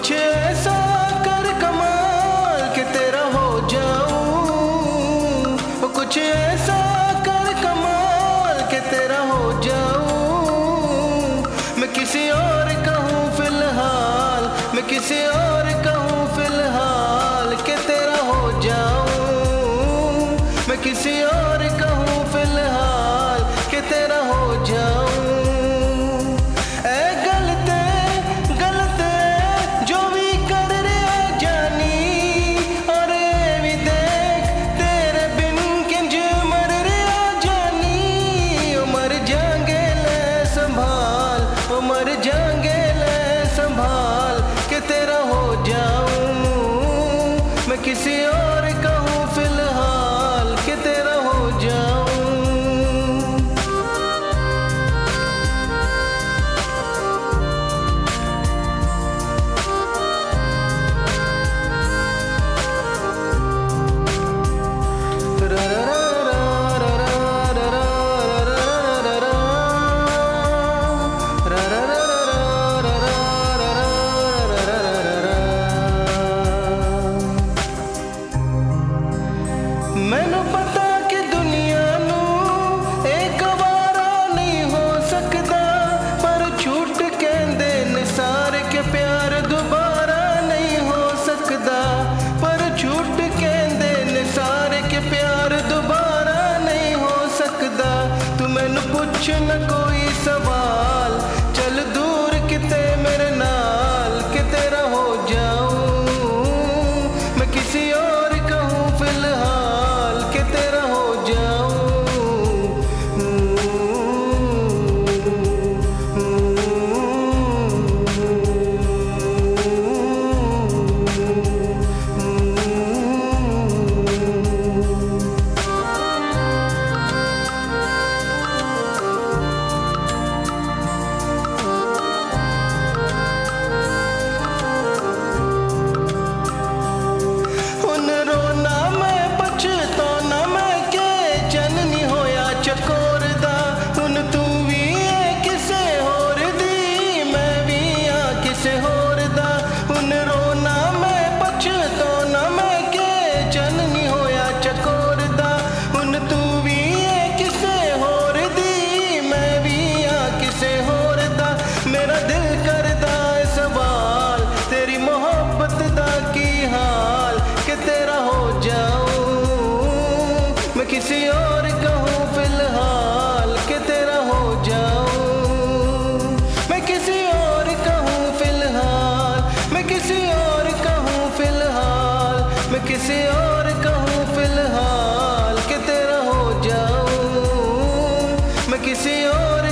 कुछ ऐसा कर कमाल के तेरा हो जाऊँ। कुछ ऐसा कर कमाल के तेरा हो जाऊँ। मैं किसी और कहूँ फ़िलहाल, मैं किसी और कहूँ फ़िलहाल के तेरा हो जाऊँ। मैं किसी और का किसी और ये प्यार दोबारा नहीं हो सकता, पर झूठ केंद्र ने सारे के प्यार दोबारा नहीं हो सकता। तू मैन पुछ न कोई सवाल, चल दूर कित मेरे नाल, किते हो जाऊँ। मैं किसी और किसी और कहूँ फ़िलहाल, के तेरा हो जाऊँ। मैं किसी और कहूँ फ़िलहाल, मैं किसी और कहूँ फ़िलहाल, मैं किसी और कहूँ फ़िलहाल, के तेरा हो जाऊँ। मैं किसी और